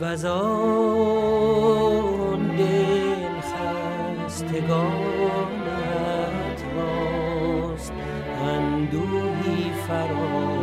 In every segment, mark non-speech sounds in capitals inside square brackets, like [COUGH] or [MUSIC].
و وزان دل خستگانت راست اندوهی فرا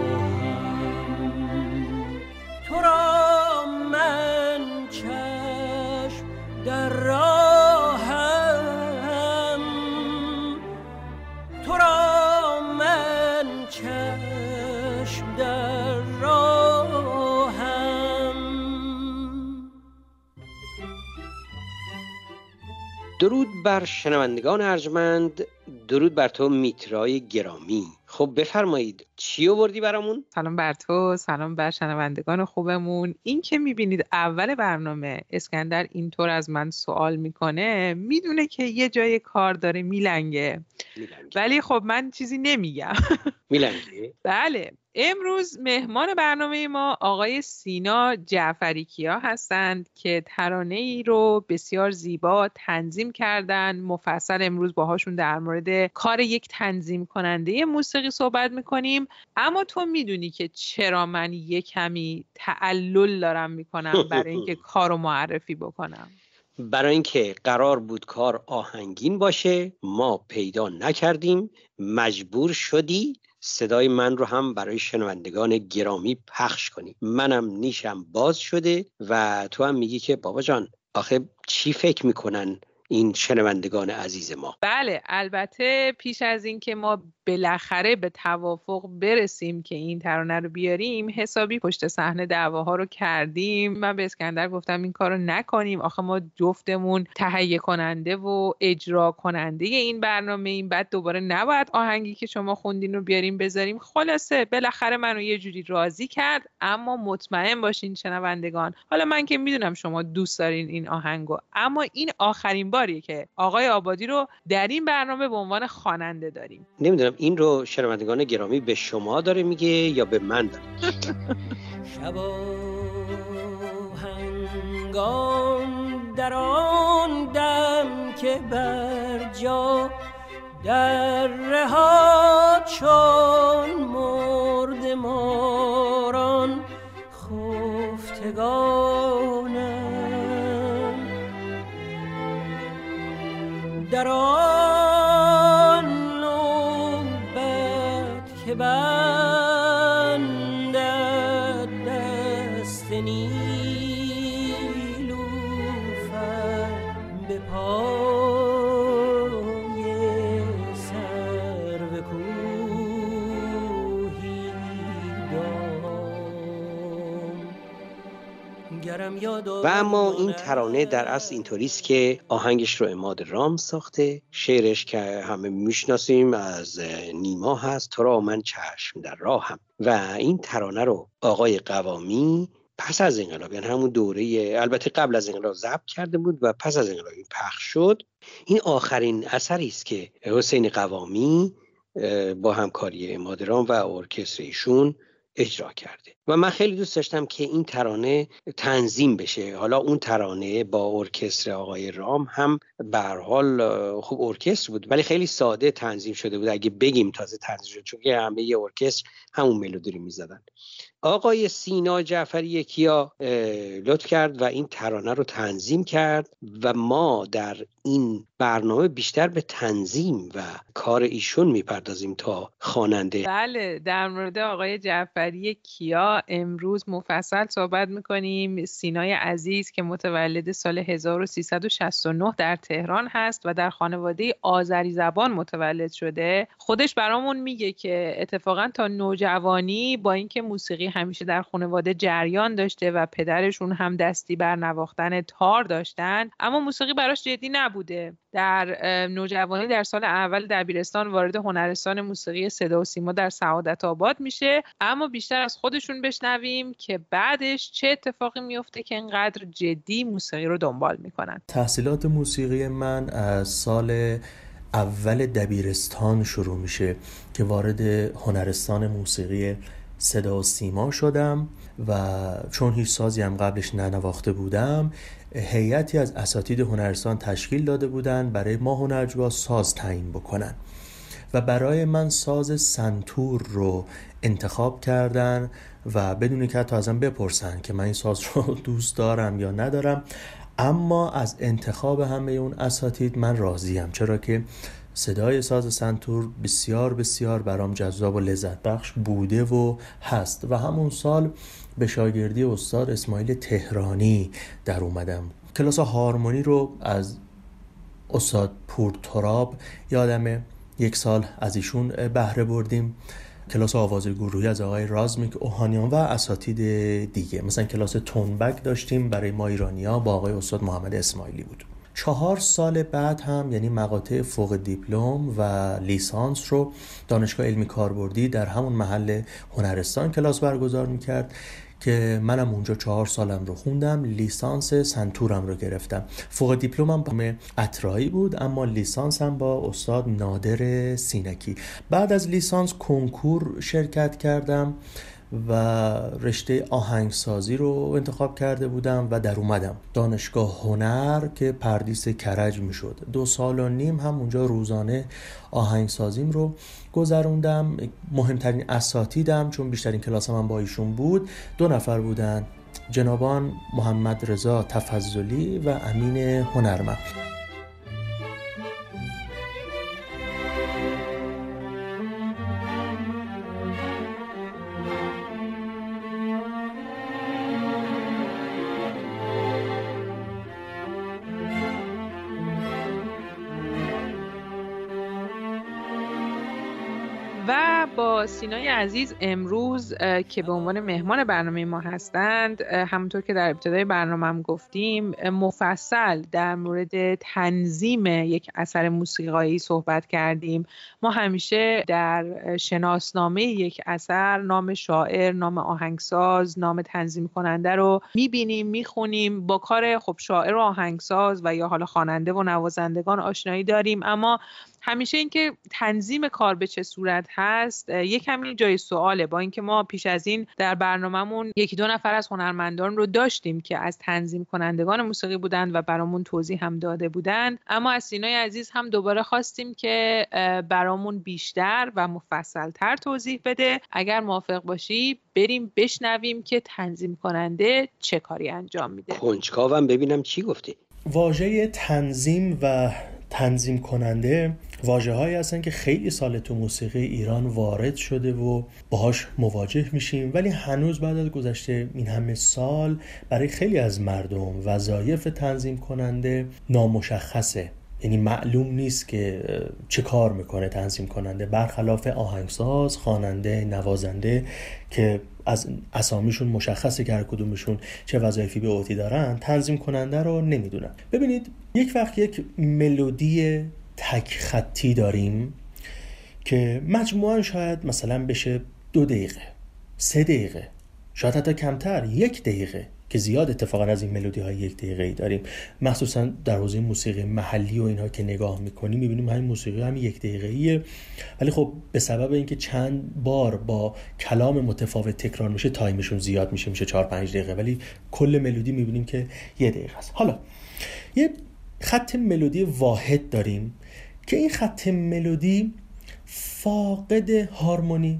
درود بر شنوندگان ارجمند درود بر تو میترای گرامی خب بفرمایید چی آوردی برامون؟ سلام بر تو سلام بر شنوندگان خوبمون این که می‌بینید اول برنامه اسکندر اینطور از من سوال می‌کنه می‌دونه که یه جای کار داره میلنگه, میلنگه. ولی خب من چیزی نمیگم میلنگه؟ [LAUGHS] بله امروز مهمان برنامه ما آقای سینا جعفری کیا هستند که ترانه ای رو بسیار زیبا تنظیم کردن. مفصل امروز باهاشون در مورد کار یک تنظیم کننده موسیقی صحبت می‌کنیم. اما تو می‌دونی که چرا من یه کمی تعلل دارم می‌کنم برای اینکه [LAUGHS] کار رو معرفی بکنم؟ برای اینکه قرار بود کار آهنگین باشه ما پیدا نکردیم. مجبور شدی صدای من رو هم برای شنوندگان گرامی پخش کنی. منم نیشم باز شده و تو هم میگی که بابا جان آخه چی فکر می‌کنن؟ این شنوندگان عزیز ما. بله البته پیش از اینکه ما بالاخره به توافق برسیم که این ترانه رو بیاریم حسابی پشت صحنه دعواها رو کردیم. من به اسکندر گفتم این کار رو نکنیم. آخه ما جفتمون تهیه کننده و اجرا کننده این برنامه این بعد دوباره نباید آهنگی که شما خوندین رو بیاریم بذاریم. خلاصه بالاخره منو یه جوری راضی کرد. اما مطمئن باشین شنوندگان. حالا من که می‌دونم شما دوست دارین این آهنگو اما این آخرین که آقای آبادی رو در این برنامه به عنوان خواننده داریم. نمی‌دونم این رو شنوندگان گرامی به شما داره میگه یا به من داره؟ [LAUGHS] شبا هنگام در آن دم که بر جا در رها چون مرد ماران در و اما این ترانه در اصل اینطوریست که آهنگش رو اماد رام ساخته شعرش که همه می‌شناسیم از نیما هست تو را من چشم در راهم و این ترانه رو آقای قوامی پس از انقلاب یعنی همون دوره البته قبل از انقلاب ضبط کرده بود و پس از انقلاب این پخش شد. این آخرین اثری است که حسین قوامی با همکاری امادرام و ارکستر ایشون اجرا کرده. و من خیلی دوست داشتم که این ترانه تنظیم بشه. حالا اون ترانه با ارکستر آقای رام هم به حال خوب ارکستر بود ولی خیلی ساده تنظیم شده بود. اگه بگیم تازه تنظیم شد چون همه یه ارکستر همون ملودی رو می‌زدن. آقای سینا جعفری کیا لطف کرد و این ترانه رو تنظیم کرد و ما در این برنامه بیشتر به تنظیم و کار ایشون می‌پردازیم تا خواننده. بله در مورد آقای جعفری کیا امروز مفصل صحبت می‌کنیم. سینای عزیز که متولد سال 1369 در تهران هست و در خانواده آذری زبان متولد شده. خودش برامون میگه که اتفاقا تا نوجوانی با اینکه موسیقی همیشه در خانواده جریان داشته و پدرشون هم دستی بر نواختن تار داشتن اما موسیقی براش جدی نبوده. در نوجوانی در سال اول دبیرستان وارد هنرستان موسیقی صدا و سیما در سعادت آباد میشه اما بیشتر از خودشون بشنویم که بعدش چه اتفاقی میفته که اینقدر جدی موسیقی رو دنبال می‌کنن. تحصیلات موسیقی من از سال اول دبیرستان شروع میشه که وارد هنرستان موسیقی صدا و سیما شدم و چون هیچ سازی هم قبلش ننواخته بودم هیئتی از اساتید هنرستان تشکیل داده بودند برای ما هنرجوها ساز تعیین بکنن. و برای من ساز سنتور رو انتخاب کردن و بدون که حتی ازم بپرسن که من این ساز رو [LAUGHS] دوست دارم یا ندارم. اما از انتخاب همه اون اساتید من راضیم چرا که صدای ساز سنتور بسیار بسیار برام جذاب و لذت بخش بوده و هست و همون سال به شاگردی استاد اسماعیل تهرانی در اومدم. کلاس هارمونی رو از استاد پورتراب یادمه یک سال از ایشون بهره بردیم. کلاس آواز گروهی از آقای رازمیک اوهانیان و اساتید دیگه. مثلا کلاس تونبک داشتیم برای ما ایرانیا با آقای استاد محمد اسماعیلی بود. چهار سال بعد هم یعنی مقاطع فوق دیپلم و لیسانس رو دانشگاه علمی کاربردی در همون محل هنرستان کلاس برگزار می‌کرد. که منم اونجا چهار سالم رو خوندم لیسانس سنتورم رو گرفتم. فوق دیپلمم با اطرایی بود اما لیسانسم با استاد نادر سینکی. بعد از لیسانس کنکور شرکت کردم. و رشته آهنگسازی رو انتخاب کرده بودم و در اومدم. دانشگاه هنر که پردیس کرج می شد دو سال و نیم هم اونجا روزانه آهنگسازیم رو گذروندم. مهمترین اساتیدم چون بیشترین کلاس من با ایشون بود دو نفر بودن. جنابان محمد رضا تفضلی و امین هنرمند. سینای عزیز امروز که به عنوان مهمان برنامه ما هستند همونطور که در ابتدای برنامه هم گفتیم مفصل در مورد تنظیم یک اثر موسیقایی صحبت کردیم. ما همیشه در شناسنامه یک اثر نام شاعر نام آهنگساز نام تنظیم کننده رو می‌بینیم می‌خونیم. با کار خب شاعر و آهنگساز و یا حالا خواننده و نوازندگان آشنایی داریم. اما همیشه اینکه تنظیم کار به چه صورت هست یه کمی جای سواله. با اینکه ما پیش از این در برنامهمون یکی دو نفر از هنرمندان رو داشتیم که از تنظیم کنندگان موسیقی بودند و برامون توضیح هم داده بودند اما از سینای عزیز هم دوباره خواستیم که برامون بیشتر و مفصلتر توضیح بده. اگر موافق باشی بریم بشنویم که تنظیم کننده چه کاری انجام میده. کنجکاوم ببینم چی گفتی. واژه تنظیم و تنظیم کننده واجه هایی هستن که خیلی سال تو موسیقی ایران وارد شده و باهاش مواجه میشیم. ولی هنوز بعد از گذشته این همه سال برای خیلی از مردم وظایف تنظیم کننده نامشخصه. یعنی معلوم نیست که چه کار می‌کنه تنظیم کننده. برخلاف آهنگساز خواننده نوازنده که از اسامیشون مشخصه که هر کدومشون چه وظایفی به عهده دارن تنظیم کننده رو نمی‌دونن. ببینید یک وقت یک ملودی تک خطی داریم که مجموعا شاید مثلا بشه دو دقیقه سه دقیقه شاید حتی کمتر یک دقیقه که زیاد اتفاقا از این ملودی های یک دقیقه داریم. مخصوصا در حوزه موسیقی محلی و اینها که نگاه می‌کنیم می‌بینیم همین موسیقی همین یک دقیقه ایه ولی خب به سبب اینکه چند بار با کلام متفاوت تکرار میشه تایمشون زیاد میشه میشه 4 5 دقیقه. ولی کل ملودی می‌بینیم که یه دقیقه است. حالا یه خط ملودی واحد داریم که این خط ملودی فاقد هارمونی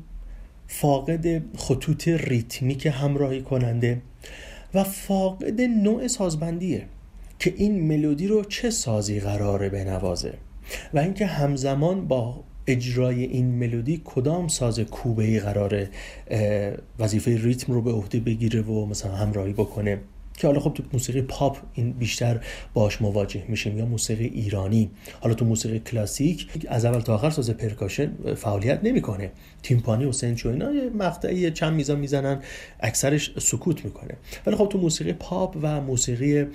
فاقد خطوط ریتمیک همراهی کننده و فاقد نوع سازبندیه که این ملودی رو چه سازی قراره بنوازه و اینکه همزمان با اجرای این ملودی کدام ساز کوبه ای قراره وظیفه ریتم رو به عهده بگیره و مثلا همراهی بکنه. که حالا خب تو موسیقی پاپ این بیشتر باش مواجه میشیم یا موسیقی ایرانی. حالا تو موسیقی کلاسیک از اول تا آخر ساز پرکاشن فعالیت نمی‌کنه. تیمپانی و سنج و اینا یه مقطعی چند میزان می‌زنن اکثرش سکوت می‌کنه. ولی خب تو موسیقی پاپ و موسیقی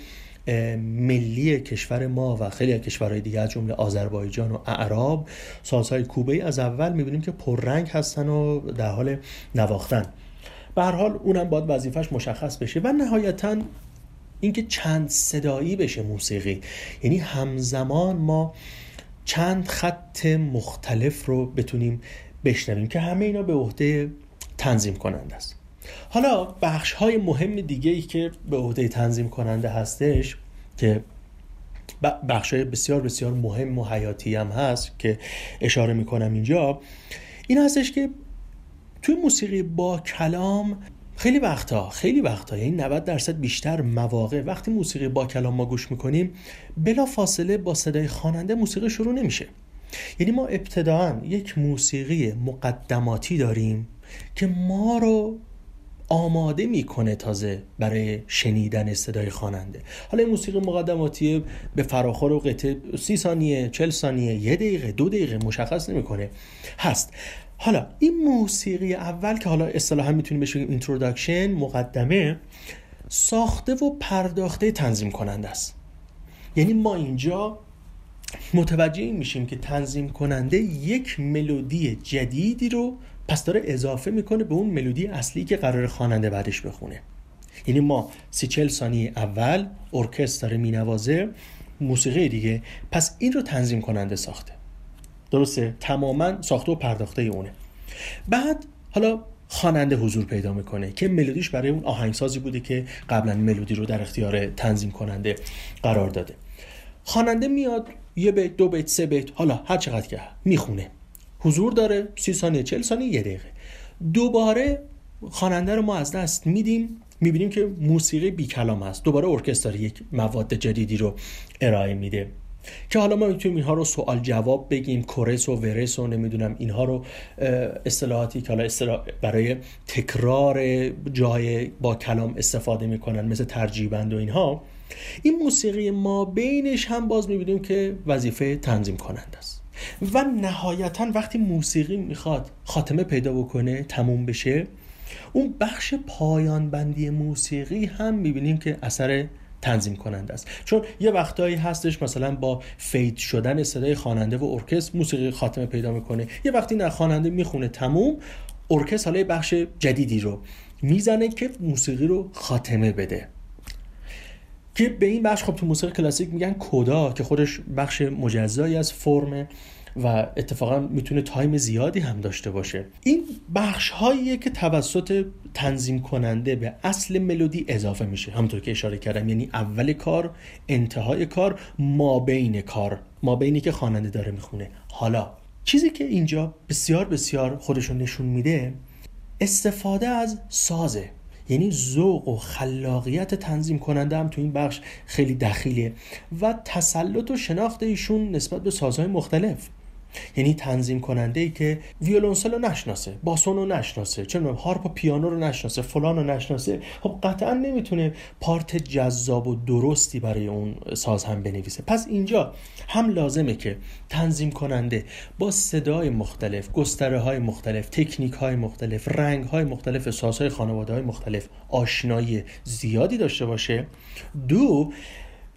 ملی کشور ما و خیلی از کشورهای دیگه از جمله آذربایجان و اعراب سازهای کوبه از اول می‌بینیم که پررنگ هستن و در حال نواختن. به هر حال اونم باید وظیفش مشخص بشه و نهایتا اینکه چند صدایی بشه موسیقی. یعنی همزمان ما چند خط مختلف رو بتونیم بشنویم که همه اینا به عهده تنظیم کننده است. حالا بخش های مهم دیگه ای که به عهده تنظیم کننده هستش که بخش های بسیار بسیار مهم و حیاتی هم هست که اشاره می‌کنم اینجا این هستش که توی موسیقی با کلام خیلی وقتا خیلی وقتا یعنی 90 درصد بیشتر مواقع وقتی موسیقی با کلام ما گوش می‌کنیم بلا فاصله با صدای خواننده موسیقی شروع نمیشه. یعنی ما ابتداعا یک موسیقی مقدماتی داریم که ما رو آماده می‌کنه تازه برای شنیدن صدای خواننده. حالا این موسیقی مقدماتی به فراخور قطعه سی ثانیه چل ثانیه یه دقیقه دو دقیقه مشخص نمی‌کنه. هست. حالا این موسیقی اول که حالا اصطلاحا می‌تونیم بهش بگیم introduction مقدمه ساخته و پرداخته تنظیم کننده است. یعنی ما اینجا متوجه این میشیم که تنظیم کننده یک ملودی جدیدی رو پس داره اضافه می‌کنه به اون ملودی اصلی که قرار خواننده بعدش بخونه. یعنی ما سی چل ثانیه اول ارکستر داره مینوازه موسیقی دیگه پس این رو تنظیم کننده ساخته. درسته. تماما ساخته و پرداخته اونه. بعد حالا خواننده حضور پیدا می‌کنه که ملودیش برای اون آهنگسازی بوده که قبلا ملودی رو در اختیار تنظیم کننده قرار داده. خواننده میاد یه بیت دو بیت سه بیت حالا هر چقدر که می‌خونه. حضور داره سی ثانیه چل ثانیه یه دقیقه. دوباره خواننده رو ما از دست میدیم. می‌بینیم که موسیقی بی کلام هست دوباره ارکستر یک مواد جدیدی رو ارائه میده. که حالا ما می‌تونیم اینها رو سوال جواب بگیم کورس و ورس و نمی‌دونم اینها رو اصطلاحاتی که حالا برای تکرار جای با کلام استفاده می‌کنن مثل ترجیبند و اینها این موسیقی ما بینش هم باز می‌بینیم که وظیفه تنظیم کنند است. و نهایتا وقتی موسیقی می‌خواد خاتمه پیدا بکنه تموم بشه اون بخش پایان بندی موسیقی هم می‌بینیم که اثر تنظیم کننده است. چون یه وقتایی هستش مثلا با فید شدن صدای خواننده و ارکستر موسیقی خاتمه پیدا می‌کنه. یه وقتی نه خواننده می‌خونه تموم ارکستر حالا بخش جدیدی رو می‌زنه که موسیقی رو خاتمه بده. که به این بخش خب تو موسیقی کلاسیک میگن کدا که خودش بخش مجزایی از فرمه و اتفاقا می‌تونه تایم زیادی هم داشته باشه. این بخش هاییه که توسط تنظیم کننده به اصل ملودی اضافه میشه. همونطور که اشاره کردم یعنی اول کار انتهای کار ما بین کار. ما بینی که خواننده داره می‌خونه. حالا چیزی که اینجا بسیار بسیار خودشون نشون میده استفاده از سازه. یعنی ذوق و خلاقیت تنظیم کننده هم تو این بخش خیلی دخیله و تسلط و شناخت ایشون نسبت به سازهای مختلف. یعنی تنظیم کننده ای که ویولونسل رو نشناسه باسون رو نشناسه چه هارپ و پیانو رو نشناسه فلان رو نشناسه. خب قطعا نمی‌تونه پارت جذاب و درستی برای اون ساز هم بنویسه. پس اینجا هم لازمه که تنظیم کننده با صدای مختلف گستره های مختلف تکنیک های مختلف رنگ های مختلف سازهای خانواده های مختلف آشنایی زیادی داشته باشه. دو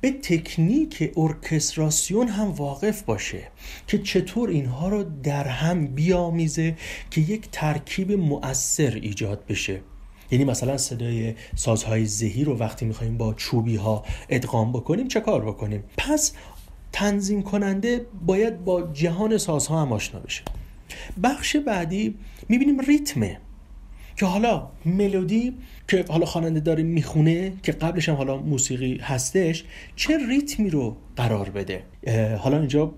به تکنیک ارکستراسیون هم واقف باشه که چطور اینها رو در هم بیامیزه که یک ترکیب مؤثر ایجاد بشه. یعنی مثلا صدای سازهای ذهی رو وقتی می‌خوایم با چوبی ها ادغام بکنیم چه کار بکنیم؟ پس تنظیم کننده باید با جهان سازها هم آشنا بشه. بخش بعدی می‌بینیم ریتمه که حالا ملودی که حالا خواننده داره می‌خونه که قبلش هم حالا موسیقی هستش چه ریتمی رو قرار بده؟ حالا اینجا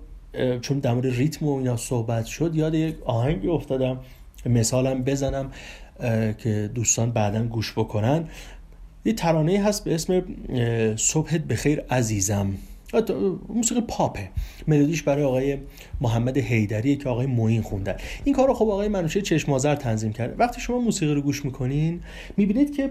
چون در مورد ریتم و اینا صحبت شد یاد یک آهنگی افتادم مثالم بزنم که دوستان بعدا گوش بکنن. یه ترانه هست به اسم صبحت بخیر عزیزم. موسیقی پاپه ملودیش برای آقای محمد حیدری که آقای موین خوندن این کار رو خب آقای منوشه چشمازر تنظیم کرده. وقتی شما موسیقی رو گوش می‌کنین می‌بینید که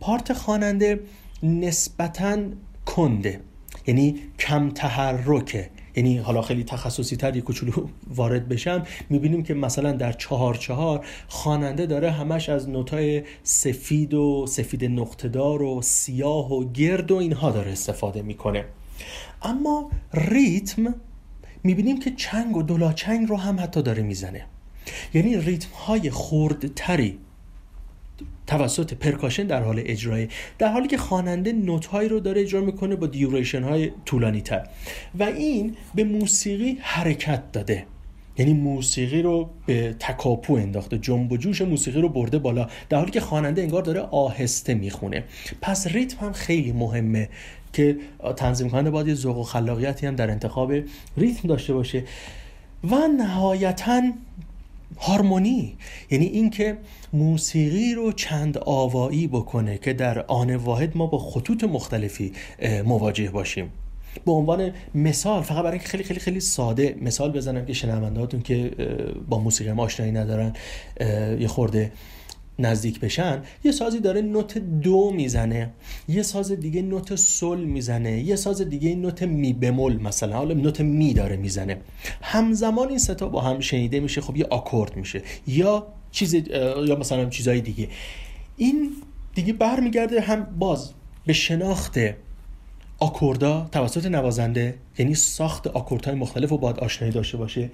پارت خواننده نسبتا کنده. یعنی کم تحرکه. یعنی حالا خیلی تخصصی تر یک کوچولو [LAUGHS] وارد بشم. می‌بینیم که مثلا در چهار چهار خواننده داره همش از نوتای سفید و سفید نقطهدار و سیاه و گرد و اینها داره استفاده می‌کنه. اما ریتم می‌بینیم که چنگ و دلاچنگ رو هم حتی داره می‌زنه. یعنی ریتم های خردتری توسط پرکاشن در حال اجرای در حالی که خواننده نوت رو داره اجرا می‌کنه با دیوریشن های طولانی تر و این به موسیقی حرکت داده. یعنی موسیقی رو به تکاپو انداخته. جنب و جوش موسیقی رو برده بالا. در حالی که خواننده انگار داره آهسته می‌خونه. پس ریتم هم خیلی مهمه. که تنظیم کننده باید یه ذوق و خلاقیتی هم در انتخاب ریتم داشته باشه و نهایتا هارمونی. یعنی اینکه موسیقی رو چند آوایی بکنه که در آن واحد ما با خطوط مختلفی مواجه باشیم. به عنوان مثال فقط برای خیلی خیلی خیلی ساده مثال بزنم که شنوندهاتون که با موسیقی ما آشنایی ندارن یه خورده نزدیک بشن یه سازی داره نوت دو می‌زنه یه ساز دیگه نوت سل می‌زنه یه ساز دیگه نوت می بمول مثلا حالا نوت می داره می‌زنه. همزمان این ستا با هم شنیده میشه خب یه آکورد میشه یا چیز یا مثلا چیزای دیگه. این دیگه برمیگرده هم باز به شناخت آکوردا توسط نوازنده یعنی ساخت آکوردهای مختلف رو باید آشنایی داشته باشه.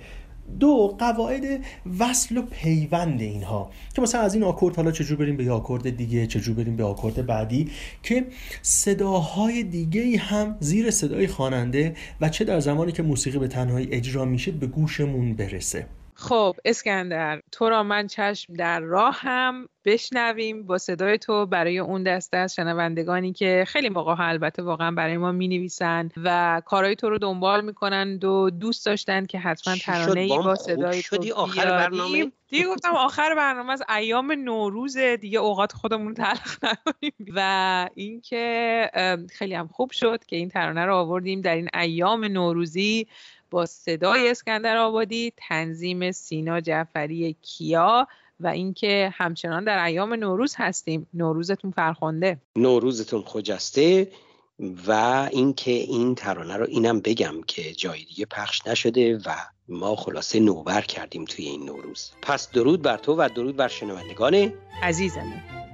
دو قواعد وصل و پیوند اینها که مثلا از این آکورد حالا چجور بریم به آکورد دیگه چجور بریم به آکورد بعدی که صداهای دیگه هم زیر صدای خواننده و چه در زمانی که موسیقی به تنهایی اجرا میشه به گوشمون برسه. خب اسکندر تو را من چشم در راه هم بشنویم. با صدای تو برای اون دسته از شنوندگانی که خیلی موقع البته واقعا برای ما می نویسن و کارهای تو رو دنبال می‌کنن و دوست داشتن که حتما ترانه ای با صدای تو آخر برنامه؟ دیگه گفتم آخر برنامه از ایام نوروز دیگه اوقات خودمون تلخ نکنیم و اینکه خیلی هم خوب شد که این ترانه رو آوردیم در این ایام نوروزی. با صدای اسکندر آبادی تنظیم سینا جعفری کیا و اینکه همچنان در ایام نوروز هستیم. نوروزتون فرخنده. نوروزتون خجسته و اینکه این ترانه رو اینم بگم که جای دیگه پخش نشده و ما خلاصه نوبر کردیم توی این نوروز. پس درود بر تو و درود بر شنوندگان عزیزمه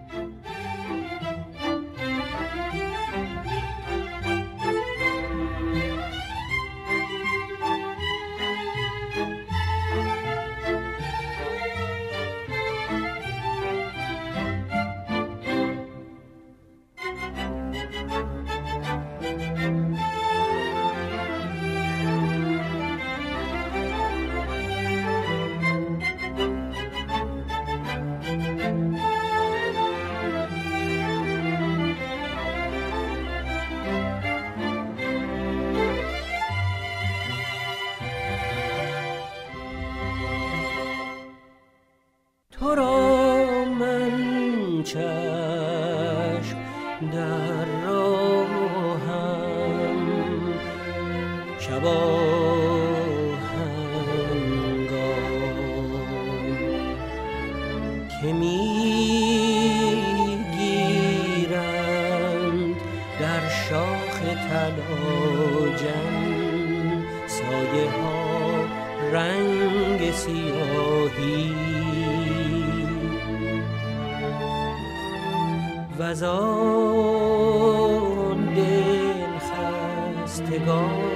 تو را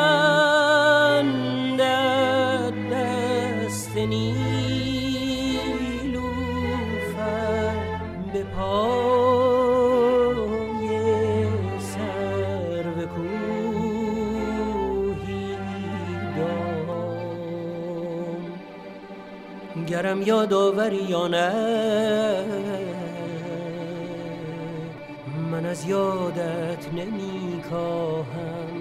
یادآوری یا نه؟ من از یادت نمی کاهم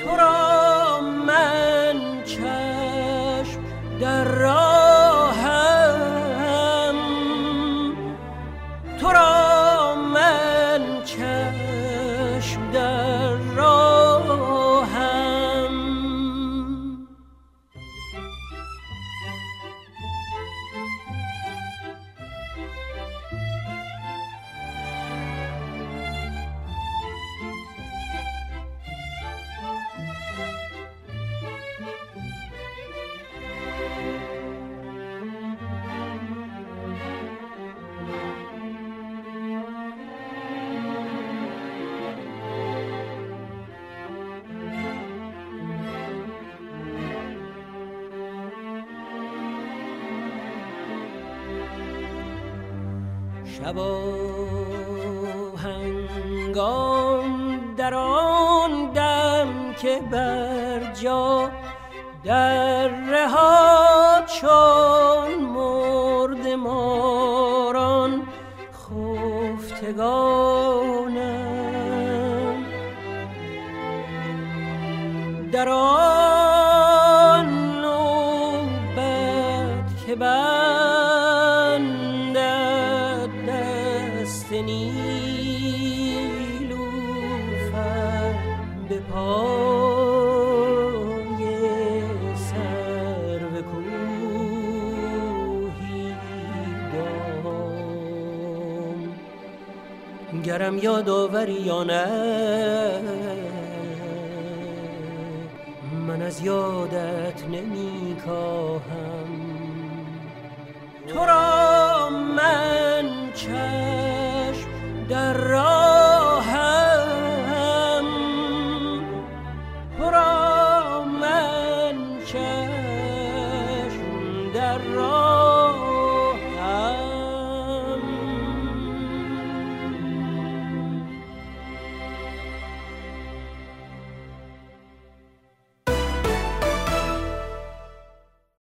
تو را من چشم در راهم شب هنگام در آن دم که بر جا در رها چون گرم یادآوری یا نه؟ من از یادت نمی کاهم تو را من چند